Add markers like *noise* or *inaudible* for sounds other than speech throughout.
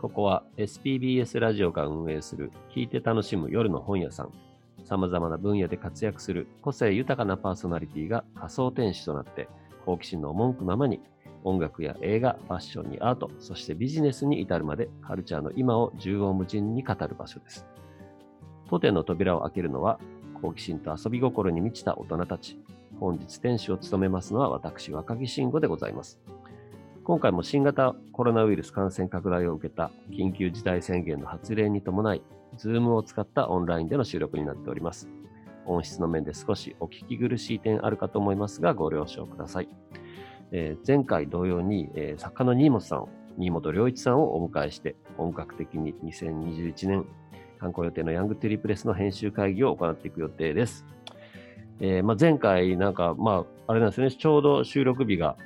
ここは SPBS ラジオが運営する聞いて楽しむ夜の本屋さん。様々な分野で活躍する個性豊かなパーソナリティが仮想天使となって好奇心の赴くままに音楽や映画、ファッションにアート、そしてビジネスに至るまでカルチャーの今を縦横無尽に語る場所です。当店の扉を開けるのは好奇心と遊び心に満ちた大人たち。本日店主を務めますのは私、若木慎吾でございます。今回も新型コロナウイルス感染拡大を受けた緊急事態宣言の発令に伴い、Zoom を使ったオンラインでの収録になっております。音質の面で少しお聞き苦しい点あるかと思いますが、ご了承ください。えー前回同様に、えー作家の新本さん、新本良一さんをお迎えして、本格的に2021年観光予定のヤングテリープレスの編集会議を行っていく予定です。えーまあ、前回、なんか、まあ、あれなんですね、ちょうど収録日が、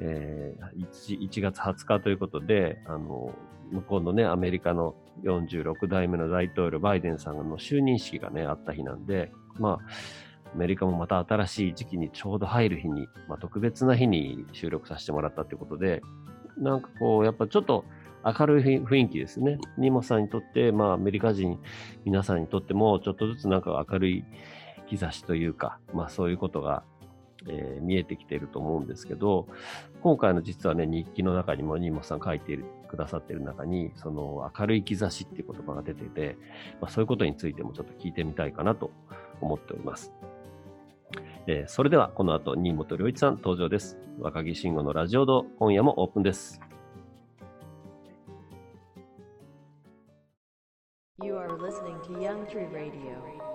えー 1, 1月20日ということで、あの、向こうのね、アメリカの46代目の大統領、バイデンさんの就任式がね、あった日なんで、まあ、アメリカもまた新しい時期にちょうど入る日に、まあ、特別な日に収録させてもらったということで、なんかこう、やっぱちょっと明るい雰囲気ですね。ニモさんにとって、まあ、アメリカ人皆さんにとっても、ちょっとずつなんか明るい兆しというか、まあそういうことが、えー見えてきていると思うんですけど、今回の実はね、日記の中にもニモさん書いているくださっている中に、その明るい兆しっていう言葉が出てて、まあ、そういうことについてもちょっと聞いてみたいかなと思っております。えーそれではこの後、新本良一さん登場です。若木慎吾のラジオ堂、今夜もオープンです。You are listening to Young Tree Radio.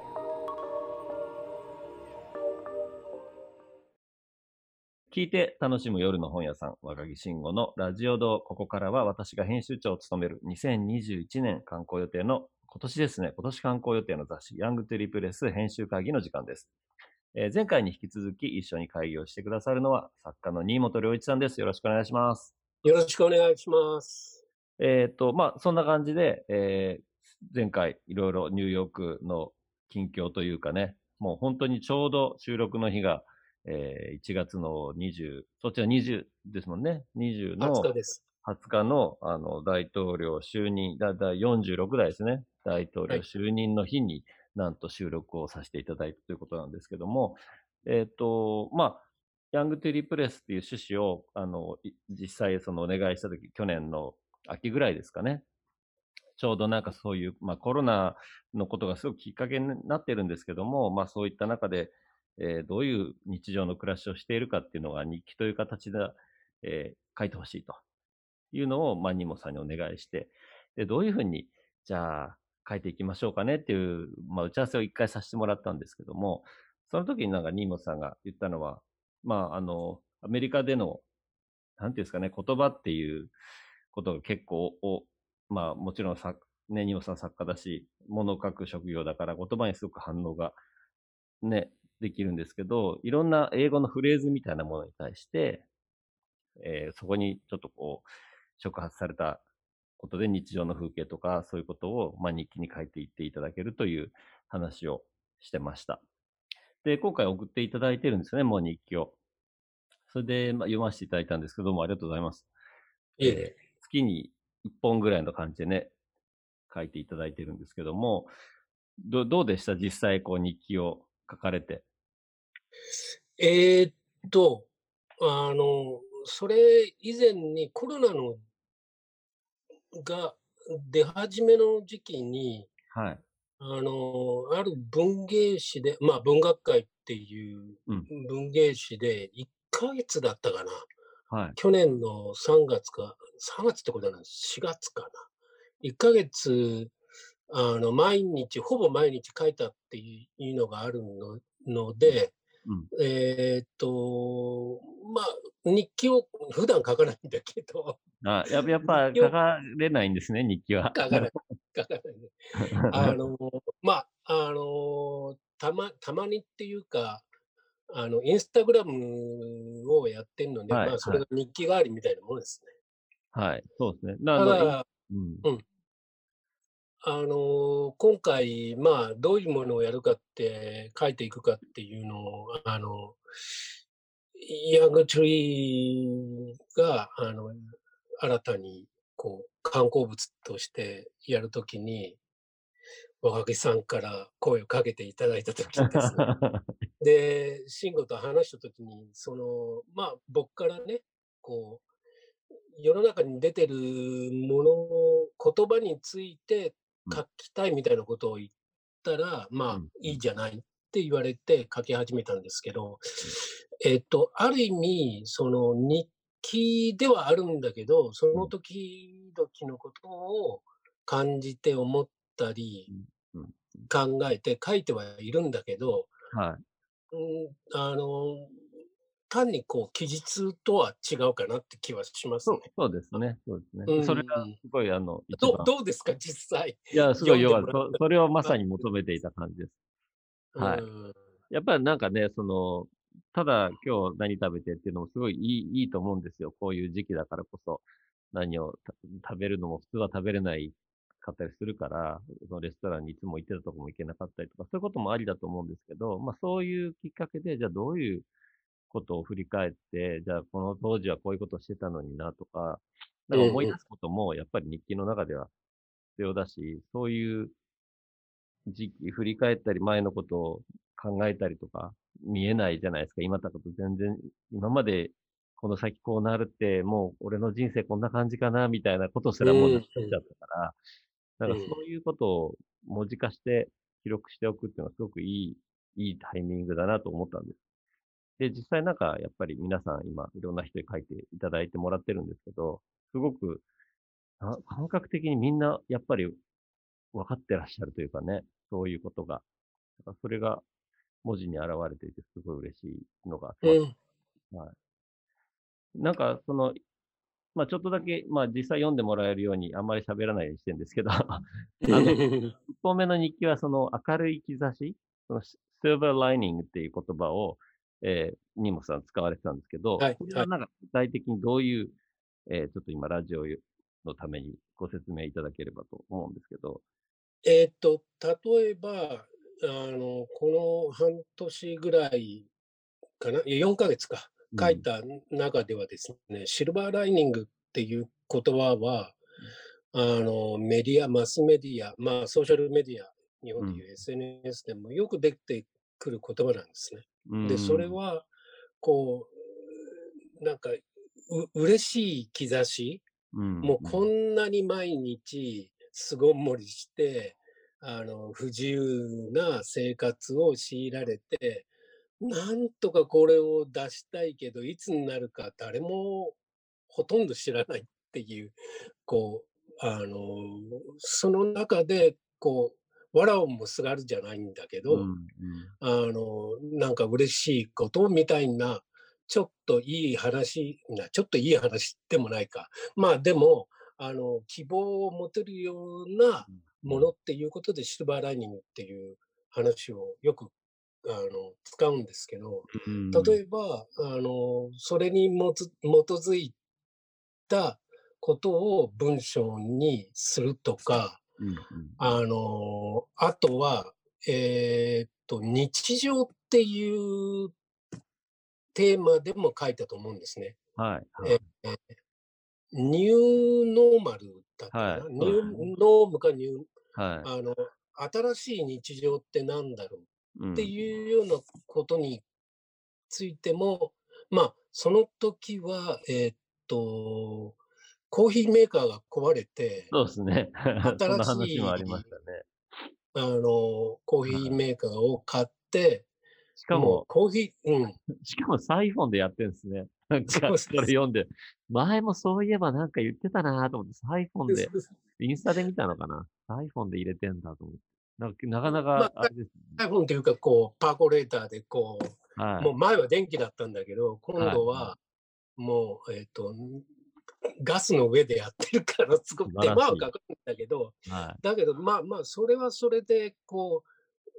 聞いて楽しむ夜の本屋さん、若木慎吾のラジオ堂。ここからは私が編集長を務める2021年観光予定の今年ですね、今年観光予定の雑誌、ヤングトゥリプレス編集会議の時間です。えー前回に引き続き一緒に会議をしてくださるのは作家の新本良一さんです。よろしくお願いします。よろしくお願いします。えっ、と、まあ、そんな感じで、えー前回いろいろニューヨークの近況というかね、もう本当にちょうど収録の日が、えー1月の20、そっちは20ですもんね。20の20日です。20日のあの大統領就任、だだ46代ですね。大統領はい就任の日に、なんと収録をさせていただいたということなんですけども、えっ、と、まあ、ヤングテリープレスっていう趣旨を、あの、い実際そのお願いしたとき、去年の秋ぐらいですかね。ちょうどなんかそういう、まあコロナのことがすごくきっかけになってるんですけども、まあそういった中で、えーどういう日常の暮らしをしているかっていうのが日記という形で、えー書いてほしいと。いうのを、まあ、ニモさんにお願いして、で、どういうふうに、じゃあ、書いていきましょうかねっていう、まあ、打ち合わせを一回させてもらったんですけども、その時になんかニモさんが言ったのは、まあ、あの、アメリカでの、なんていうんですかね、言葉っていうことが結構お、まあ、もちろんさ、ね、ニモさん作家だし、物を書く職業だから言葉にすごく反応がね、できるんですけど、いろんな英語のフレーズみたいなものに対して、えーそこにちょっとこう、触発されたことで日常の風景とか、そういうことを、まあ、日記に書いていっていただけるという話をしてました。で、今回送っていただいてるんですよね、もう日記を。それで、まあ、読ませていただいたんですけども、ありがとうございます。いえいえ月に1本ぐらいの感じでね、書いていただいてるんですけども、どどうでした？実際、こう、日記を書かれて。えーっと、あの、それ以前にコロナのが出始めの時期に、はい。あの、ある文芸誌で、まあ文学会っていううん文芸誌で1ヶ月だったかな。はい。去年の3月か、3月ってことはない、4月かな。1ヶ月、あの、毎日、ほぼ毎日書いたっていうのがあるのので、うん。えーっと、まあ、日記を普段書かないんだけど、あ、やっぱ、やっぱ *laughs* 書かれないんですね、日記は。書かない、書かないね。あの、まあ、あの、たま、たまにっていうか、あの、インスタグラムをやってるので、はいまあ、それが日記代わりみたいなものですね。はい。そうですね。だたからだ、うん。あの、今回、まあ、どういうものをやるかって、書いていくかっていうのを、あの、ヤングトゥリーが、あの、新たに、こう、観光物としてやるときに、若木さんから声をかけていただいたときにですね、*laughs* で、慎吾と話したときに、その、まあ、僕からね、こう、世の中に出てるものの言葉について書きたいみたいなことを言ったら、まあうん、いいじゃないって言われて書き始めたんですけど、えっと、ある意味、その日記ではあるんだけど、その時々のことを感じて思ったり考えて書いてはいるんだけど、はい。うん、あの、単にこう記述とは違うかなって気はしますね。そうですね。そうですね。うんそれがすごい、あの、一ど。どうですか、実際？いや、すごいよかった。そそれをまさに求めていた感じです。はいうんやっぱりなんかね、その、ただ今日何食べてっていうのもすごいいいいいと思うんですよ。こういう時期だからこそ。何をた食べるのも普通は食べれないかったりするから、そのレストランにいつも行ってたとこも行けなかったりとか、そういうこともありだと思うんですけど、まあそういうきっかけで、じゃあどういうことを振り返って、じゃあこの当時はこういうことしてたのになとか、なんか思い出すこともやっぱり日記の中では必要だし、そういう時期、振り返ったり前のことを考えたりとか、見えないじゃないですか。今だと全然、今までこの先こうなるって、もう俺の人生こんな感じかな、みたいなことすらもううんなっちゃったから、なんかそういうことを文字化して記録しておくっていうのはすごくいい、いいタイミングだなと思ったんです。で、実際なんかやっぱり皆さん今いろんな人に書いていただいてもらってるんですけど、すごくな感覚的にみんなやっぱり分かってらっしゃるというかね、そういうことが。だからそれが文字に現れていてすごい嬉しいのが伝わっうんはい。なんか、その、まあちょっとだけ、まあ実際読んでもらえるようにあんまり喋らないようにしてるんですけど、*laughs* あの、*laughs* 一本目の日記はその明るい兆し、その silver lining っていう言葉を、えー、ニモさん使われてたんですけど、はいこれはなんか具体的にどういう、えーちょっと今ラジオのためにご説明いただければと思うんですけど、えーっと、例えば、あの、この半年ぐらいかな、いや4ヶ月か、書いた中ではですね、シルバーライニングっていう言葉は、あの、メディア、マスメディア、まあ、ソーシャルメディア、日本でいう SNS でもよく出てくる言葉なんですね。うん。で、それ、は、こう、なんか、う嬉しい兆し、うん。もうこんなに毎日巣ごもりして、あの、不自由な生活を強いられて、なんとかこれを出したいけど、いつになるか誰もほとんど知らないっていう、こう、あの、その中で、こう、わらをもすがるじゃないんだけど、うんうん。あの、なんか嬉しいことみたいな、ちょっといい話な、ちょっといい話でもないか。まあでも、あの、希望を持てるようなものっていうことでシルバーライニングっていう話をよく、あの、使うんですけど、うん。例えば、あの、それにもつ基づいたことを文章にするとか、うんうんあの、あとは、えーっと、日常っていうテーマでも書いたと思うんですね。はい。えーニューノーマルだったかな、はいニューノームかニュー、はあの、新しい日常ってなんだろうい。っていうようなことについても、まあ、その時は、えーっと、コーヒーメーカーが壊れて、そうですね。*laughs* 新しいありましたね。あの、コーヒーメーカーを買って、しかも、コーヒー、うん、*laughs* しかもサイフォンでやってるんですね。*laughs* なんか、それ読んで、前もそういえばなんか言ってたなと思って、サイフォンで、インスタで見たのかな？サイフォンで入れてんだと思って。なんかなかなか、まああれですね。iPhone というか、こう、パーコレーターで、こう、はい。もう前は電気だったんだけど、今度はは、もう、えっ、と、ガスの上でやってるから、すごく手間はかかるんだけど、はだけど、まあまあ、それはそれで、こ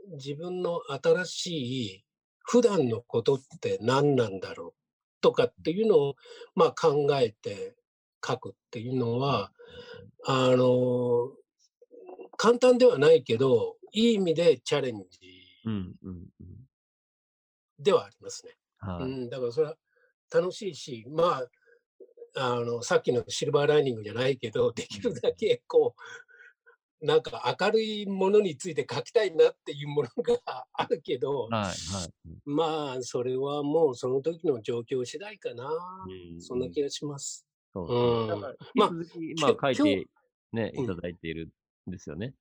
う、自分の新しい、普段のことって何なんだろうとかっていうのを、まあ考えて書くっていうのは、あの、簡単ではないけど、いい意味でチャレンジい。うん、うん、うん。ではありますね。はい。うん、だからそれは楽しいし、まあ、あの、さっきのシルバーライニングじゃないけど、できるだけこう、なんか明るいものについて書きたいなっていうものがあるけど、はい、はい。まあ、それはもうその時の状況次第かな。うんそんな気がします。そうまあ引き続き、まあ、書いてね、うんいただいているんですよね。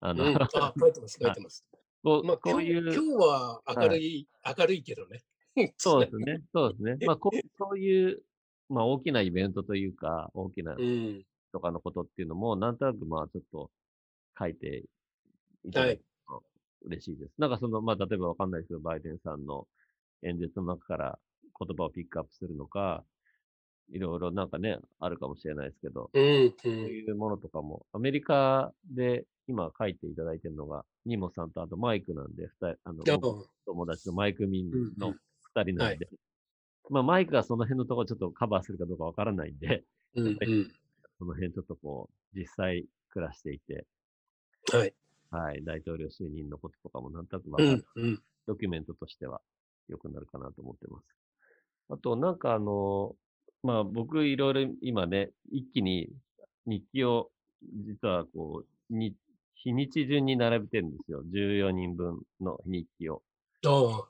あの、うん、あ、*laughs* 書いてます、書いてます。こうまあ、こういう、今日は明るい、明るいけど *laughs* ね。そうですね。そうですね。まあ、こうそういう、まあ、大きなイベントというか、大きなうん。とかのことっていうのも、なんとなく、まあ、ちょっと書いていただくと嬉しいです。なんかその、まあ、例えばわかんないですけど、バイデンさんの演説の中から言葉をピックアップするのか、いろいろなんかね、あるかもしれないですけど、うん、う。そうんいうものとかも、アメリカで今書いていただいてるのが、ニモさんとあとマイクなんで、二人、あの、友達のマイクミンのうんうん二人なんで、まあマイクがその辺のところちょっとカバーするかどうかわからないんで、うん、うん。その辺ちょっとこう、実際暮らしていて、はい。はい、大統領就任のこととかもなんとなくわうかる、ん、うん。ドキュメントとしては良くなるかなと思ってます。あと、なんかあの、まあ僕いろいろ今ね、一気に日記を実はこう、に日にち順に並べてるんですよ。14人分の日記を。ああ、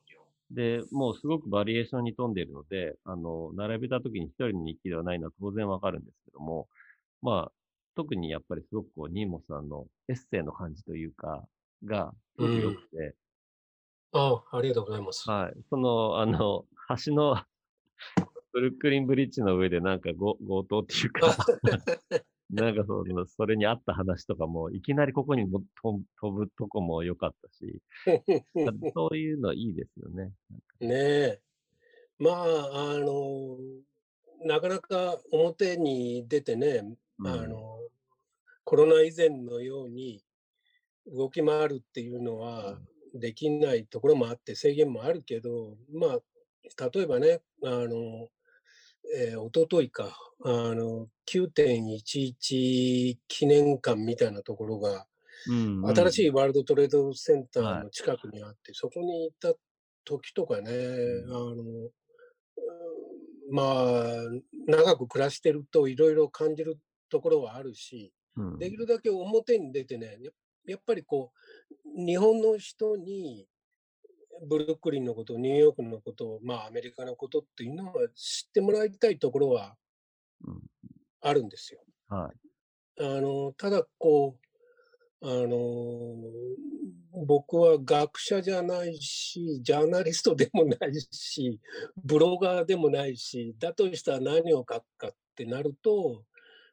で、もうすごくバリエーションに富んでいるので、あの、並べた時に一人の日記ではないのは当然わかるんですけども、まあ、特にやっぱりすごくこう、ニーモさんのエッセイの感じというか、が、すごく良くて、ああ、ありがとうございます。はい。その、あの、橋の、ブルックリンブリッジの上でなんかご強盗っていうか、*laughs* なんかその、それに合った話とかも、いきなりここにも飛ぶとこも良かったし、*laughs* そういうのいいですよね。ねえ。まあ、あの、なかなか表に出てね、うんあの、コロナ以前のように動き回るっていうのはできないところもあって制限もあるけど、まあ、例えばね、あの、えー、おとといか、あの、9.11記念館みたいなところが、うん新しいワールドトレードセンターはい。の近くにあって、そこに行った時とかね、ん。あの、うんまあ、長く暮らしてるといろいろ感じるところはあるし、うん。できるだけ表に出てね、ややっぱりこう、日本の人にブルックリンのこと、ニューヨークのこと、まあアメリカのことっていうのは知ってもらいたいところはうんあるんですよ。はい。あの、ただこう、あの、僕は学者じゃないし、ジャーナリストでもないし、ブロガーでもないし、だとしたら何を書くかってなると、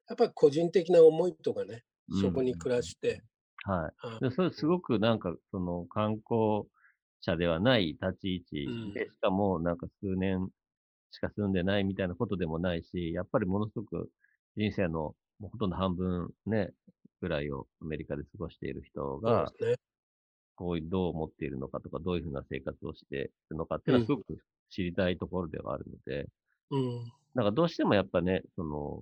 やっぱり個人的な思いとかね、そこに暮らして、はい。あでそれすごくなんか、その観光者ではない立ち位置で、うんしかもなんか数年しか住んでないみたいなことでもないし、やっぱりものすごく人生のほとんど半分ね、ぐらいをアメリカで過ごしている人が。こうどう思っているのかとか、どういうふうな生活をしているのかっていうのはすごく知りたいところではあるので、うん。なんかどうしてもやっぱね、その、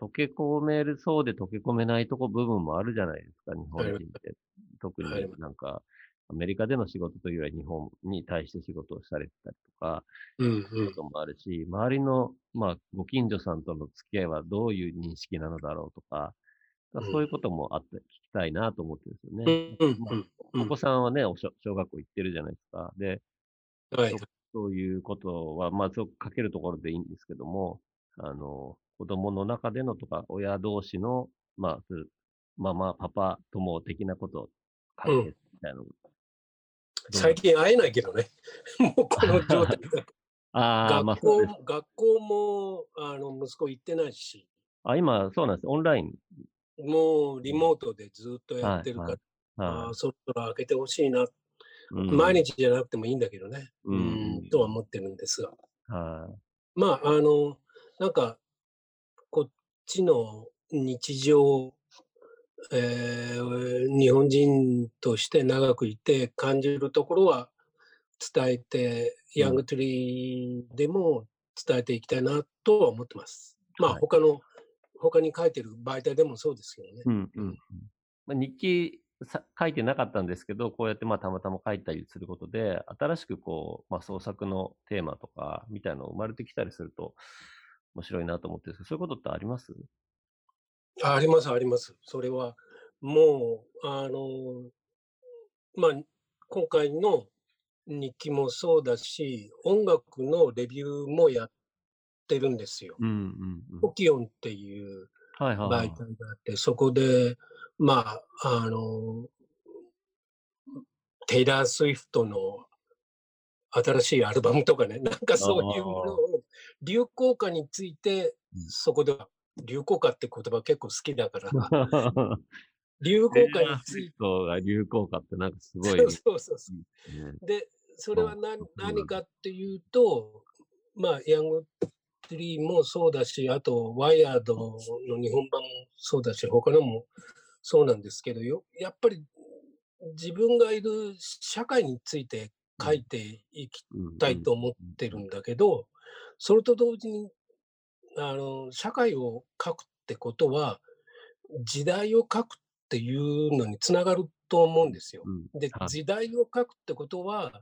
溶け込めるそうで溶け込めないとこ部分もあるじゃないですか、日本人って。特になんか、アメリカでの仕事というよりは日本に対して仕事をされてたりとか、うんそういうこともあるし、周りの、まあ、ご近所さんとの付き合いはどういう認識なのだろうとか、うんそういうこともあって聞きたいなと思ってるんですようん。ね。うん。まあうん。お子さんはね、お小小学校行ってるじゃないですか。で、はい。そういうことは、まあ、そう書けるところでいいんですけども、あの、子供の中でのとか、親同士の、まあ、ママ、パパ、友的なこと、関係みたいなの、最近会えないけどね。*laughs* もうこの状態だと。*laughs* ああ、まあ学校そうです。、学校も、あの、息子行ってないし、あ、今、そうなんです。オンライン。もうリモートでずっとやってるから、はいはあーそろそろ開けてほしいな、い。うん毎。日じゃなくてもいいんだけどね、ううんん、とは思ってるんですが。はまあ、あの、なんか、こっちの日常、えー日本人として長くいて感じるところは伝えて、うんヤングトゥリーでも伝えていきたいなとは思ってます。まあ、はい他の、他に書いてる媒体でもそうですけどねい。。うん、うん。うんまあ、日記さ書いてなかったんですけど、こうやってまあたまたま書いたりすることで、新しくこう、まあ創作のテーマとか、みたいなの生まれてきたりすると、面白いなと思ってるんですけど、そういうことってあります？ああります、あります。それは、もう、あの、まあ、今回の日記もそうだし、音楽のレビューもやってるんですよ。うんうんうん。ポキオンっていうはいはいはい媒。体があって、そこで、まあ、あの、テイラー・スウィフトの新しいアルバムとかね、なんかそういうものを、流行歌についてうん、そこでは、流行歌って言葉結構好きだから、*laughs* 流行歌について、そうが流行歌ってなんかすごい、そうそうそう。で、それは何何かっていうと、まあ、ヤングトリーもそうだし、あと、ワイヤードの日本版もそうだし、他のもそうなんですけどよ、やっぱり自分がいる社会について書いていきたいと思ってるんだけど、それと同時に、あの、社会を書くってことは、時代を書くっていうのにつながると思うんですよ。うん。では、い。時代を書くってことは、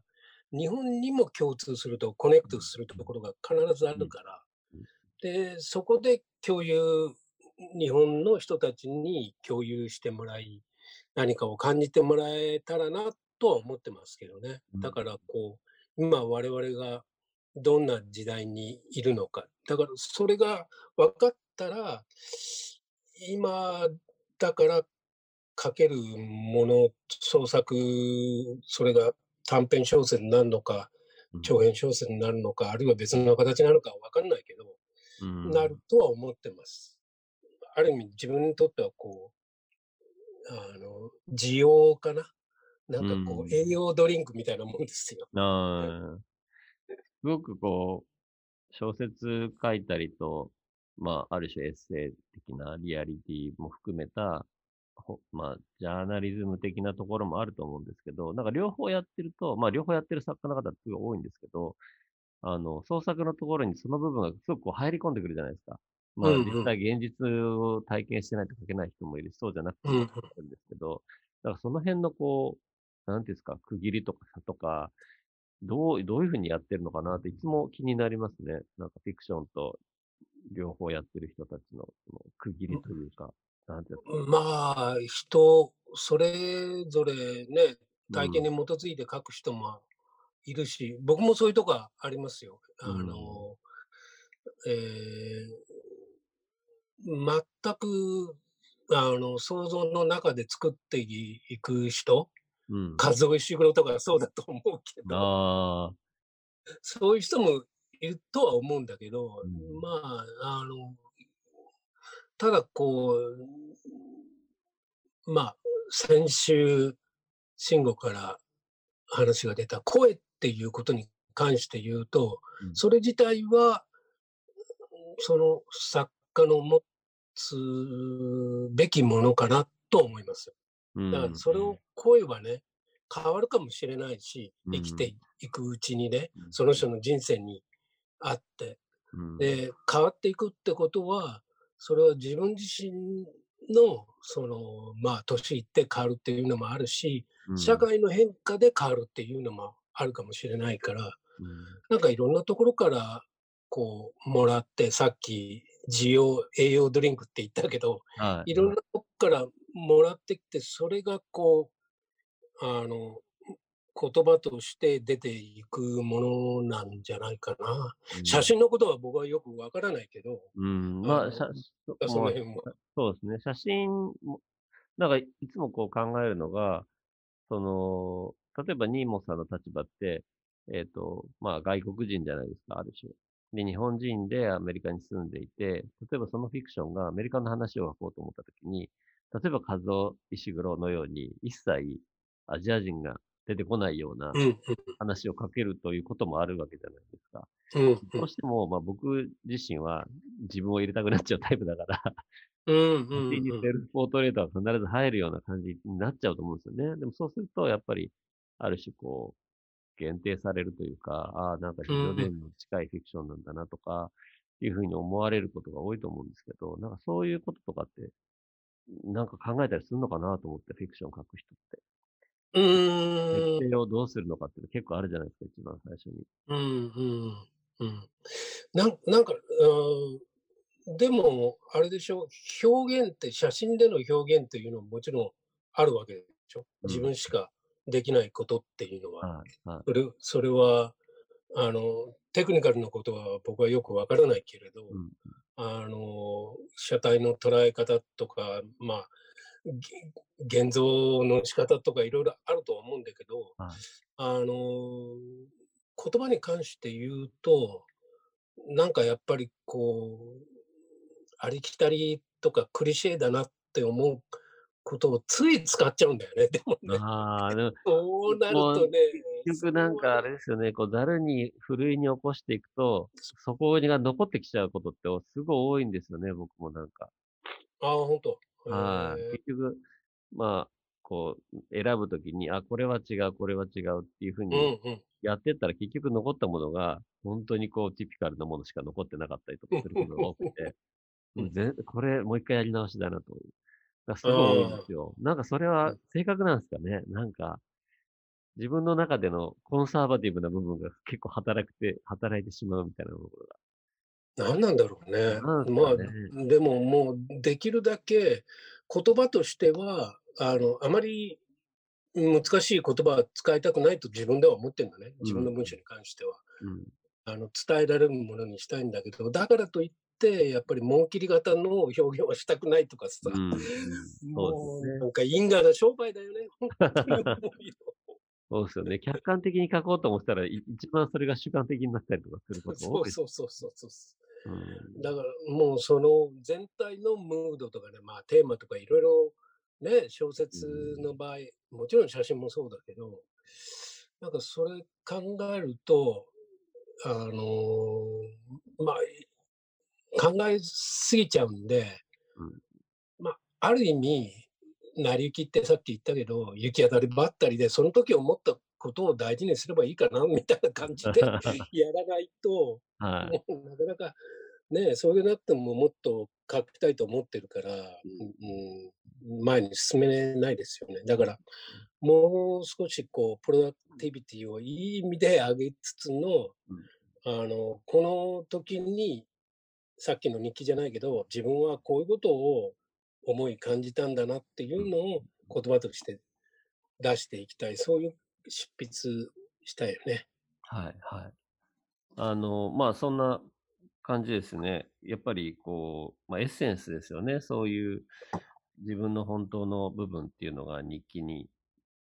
日本にも共通すると、コネクトするところが必ずあるから。うん、で、そこで共有、日本の人たちに共有してもらい、何かを感じてもらえたらなとは思ってますけどね。うん。だから、こう、今我々がどんな時代にいるのか。だから、それが分かったら、今だから書けるもの、創作、それが短編小説になるのか、うん長編小説になるのか、あるいは別の形なのかわかんないけど、うんなるとは思ってます。ある意味自分にとってはこう、あの、需要かな。なんかこうんう、栄養ドリンクみたいなもんですよ。あーすごくこう、小説書いたりと、まあ、ある種エッセイ的なリアリティも含めた、ほまあ、ジャーナリズム的なところもあると思うんですけど、なんか両方やってると、まあ、両方やってる作家の方ってすごい多いんですけど、あの、創作のところにその部分がすごくこう入り込んでくるじゃないですか。まあ、実際現実を体験してないと書けない人もいるし、そうじゃなくてもいるんですけど、だからその辺のこう、なんていうんですか、区切りとか差とか、どう、どういうふうにやってるのかなっていつも気になりますね。なんかフィクションと両方やってる人たちのその区切りというか、なんていう。まあ、人、それぞれね、体験に基づいて書く人もいるし、僕もそういうとこはありますよ。あの、えー全く、あの、想像の中で作っていく人、うん。うん、数え石黒とかそうだと思うけど、そういう人もいるとは思うんだけど、うんまあ、あの、ただこう、まあ、先週、慎吾から話が出た声っていうことに関して言うと、うんそれ自体は、その作家の持つべきものかなと思います。うんだからそれを、声はね、変わるかもしれないし、うん生きていくうちにね、うんその人の人生にあって、うん、で、変わっていくってことは、それは自分自身の、その、まあ、年いって変わるっていうのもあるし、うん。社、会の変化で変わるっていうのもあるかもしれないから、うん。なんかいろんなところから、こう、もらって、さっき、需要、栄養ドリンクって言ったけど、はい。いろんなとこからもらってきて、それがこう、あの、言葉として出ていくものなんじゃないかな。写真のことは僕はよくわからないけど、うん、まあ、その辺は。そうですね。写真も、なんかいつもこう考えるのが、その、例えばニーモさんの立場って、えっ、と、まあ外国人じゃないですか、ある種。で、日本人でアメリカに住んでいて、例えばそのフィクションがアメリカの話を書こうと思ったときに、例えば和夫石黒のように一切アジア人が出てこないようなうん、話を書けるということもあるわけじゃないですか。どうしても、まあ僕自身は自分を入れたくなっちゃうタイプだから、うん、にセルフポートレートは必ず入るような感じになっちゃうと思うんですよね。でもそうすると、やっぱり、ある種こう、限定されるというか、ああ、なんか非常伝に近いフィクションなんだなとか、いうふうに思われることが多いと思うんですけど、なんかそういうこととかって、なんか考えたりするのかなと思って、フィクション書く人って。うーん設定をどうするのかって結構あるじゃないですか、一番最初に。うん、うん。うん。なんなんか、うん、でも、あれでしょ、表現って、写真での表現っていうのももちろんあるわけでしょ。うん自分しかできないことっていうのは。はい。はい。それそれはあの、テクニカルなことは僕はよくわからないけれど、うん。あの、車体の捉え方とか、まあ、げ現像の仕方とかいろいろあるとは思うんだけど、はい。あの、言葉に関して言うと、なんかやっぱりこう、ありきたりとかクリシェだなって思うことをつい使っちゃうんだよね。でもね、あ *laughs* そうなるとね、結局なんかあれですよね、こう、ざるにふるいに起こしていくと、そこが残ってきちゃうことってすごい多いんですよね、僕もなんか。ああ、本当。はい。結局、まあ、こう、選ぶときに、あ、これは違う、これは違うっていうふううんにうん。やってったら結局残ったものが、本当にこう、ティピカルなものしか残ってなかったりとかすることが多くて、*laughs* ぜこれもう一回やり直しだなと。だすごい多いんですよ。なんかそれは性格なんですかね。なんか、自分の中でのコンサバティブな部分が結構働くて、働いてしまうみたいなところが。何なんだろうね。なんすまあでももうできるだけ言葉としては、あの、あまり難しい言葉は使いたくないと自分では思ってるんだね。自分の文章に関しては。うん。あの、伝えられるものにしたいんだけど、だからといって、やっぱり紋切り型の表現はしたくないとかさう、ん。うも。うなんか因果な商売だよね。そうですよね。客観的に書こうと思ったら、い一番それが主観的になったりとかすることが多いです。そうそうそうそうそう。うん。だからもうその全体のムードとかね、まあテーマとかいろいろね、小説の場合、もちろん写真もそうだけど、なんかそれ考えると、あのーまあ、考えすぎちゃうんで、うんまあ、ある意味、成り行きってさっき言ったけど、行き当たりばったりで、その時思ったことを大事にすればいいかな、みたいな感じで *laughs* やらないと、はい。なかなかね、それでなってももっと書きたいと思ってるから、うん、前に進めないですよね。だから、もう少しこう、プロダクティビティをいい意味で上げつつの、あの、この時に、さっきの日記じゃないけど、自分はこういうことを思い感じたんだなっていうのを言葉として出していきたい。そういう執筆したいよね。はい、はい。あの、まあ、そんな感じですね。やっぱり、こう、まあ、エッセンスですよね。そういう自分の本当の部分っていうのが日記に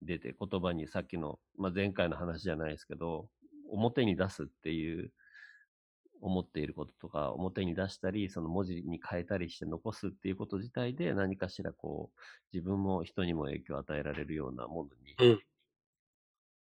出て、言葉にさっきの、まあ、前回の話じゃないですけど、表に出すっていう、思っていることとか、表に出したり、その文字に変えたりして残すっていうこと自体で何かしらこう、自分も人にも影響を与えられるようなものに、うん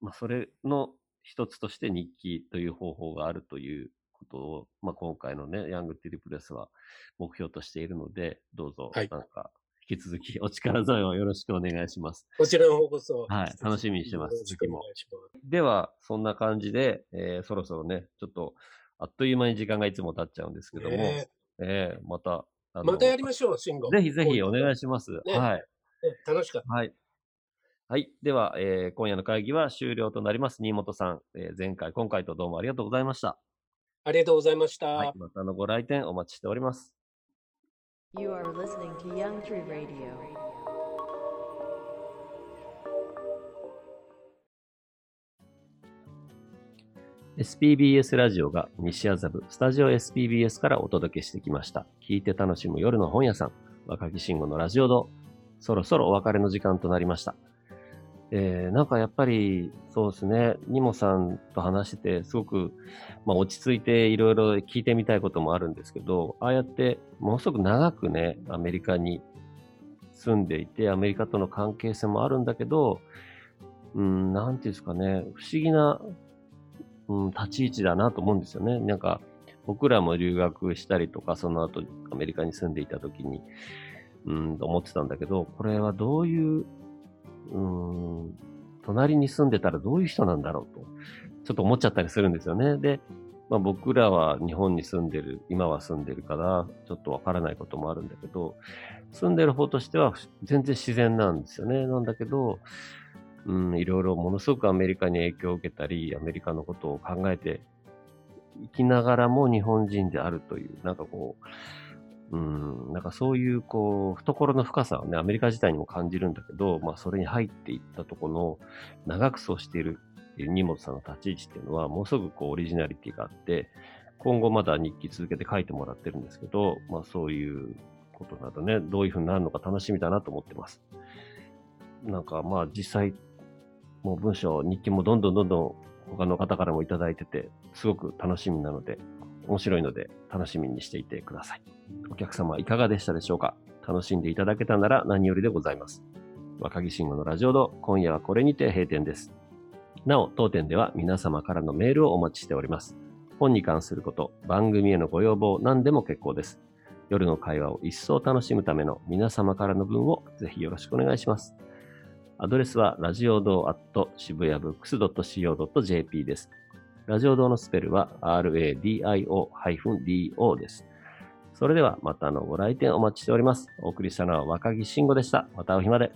まあ、それの一つとして日記という方法があるということを、まあ、今回のね、ヤングティリプレスは目標としているので、どうぞ、はいなんか、引き続きお力添えをよろしくお願いします。こちらの方こそ。はい楽しみにしてますよろしくお願いします。では、そんな感じで、えーそろそろね、ちょっと、あっという間に時間がいつも経っちゃうんですけども、ねえーまた、またやりましょう、慎吾。ぜひぜひお願いしします。ねはい。ます。楽しかった。はい。はい。では、えー今夜の会議は終了となります。新本さん、えー前回、今回とどうもありがとうございました。ありがとうございました。はい。またのご来店お待ちしております。You are listening to Young Tree Radio. SPBS ラジオが西麻布スタジオ SPBS からお届けしてきました。聞いて楽しむ夜の本屋さん、若き慎吾のラジオ堂。そろそろお別れの時間となりました。えー、なんかやっぱり、そうですね、ニモさんと話してて、すごく、まあ、落ち着いていろいろ聞いてみたいこともあるんですけど、ああやってものすごく長くね、アメリカに住んでいて、アメリカとの関係性もあるんだけど、うん、なんていうんですかね、不思議なうん、立ち位置だなと思うんですよね。なんか、僕らも留学したりとか、その後アメリカに住んでいた時に、うん、と思ってたんだけど、これはどういう、うん、隣に住んでたらどういう人なんだろうと、ちょっと思っちゃったりするんですよね。で、まあ、僕らは日本に住んでる、今は住んでるから、ちょっとわからないこともあるんだけど、住んでる方としては全然自然なんですよね。なんだけど、うん、いろいろものすごくアメリカに影響を受けたり、アメリカのことを考えて生きながらも日本人であるという、なんかこう、うん、なんかそういう、こう、懐の深さをね、アメリカ自体にも感じるんだけど、まあ、それに入っていったとこの、長くそうしているっていう荷物さんの立ち位置っていうのは、ものすごくこう、オリジナリティがあって、今後まだ日記続けて書いてもらってるんですけど、まあ、そういうことなどね、どういうふうになるのか楽しみだなと思ってます。なんかまあ実際、もう文章、日記もどんどんどんどん他の方からもいただいてて、すごく楽しみなので、面白いので楽しみにしていてください。お客様いかがでしたでしょうか？楽しんでいただけたなら何よりでございます。若木慎吾のラジオ堂、今夜はこれにて閉店です。なお、当店では皆様からのメールをお待ちしております。本に関すること、番組へのご要望、何でも結構です。夜の会話を一層楽しむための皆様からの文をぜひよろしくお願いします。アドレスはラジオ堂 at 渋谷ブックス .co.jp です。ラジオ堂のスペルは radio-do です。それではまたのご来店お待ちしております。お送りしたのは若木慎吾でした。またお暇で。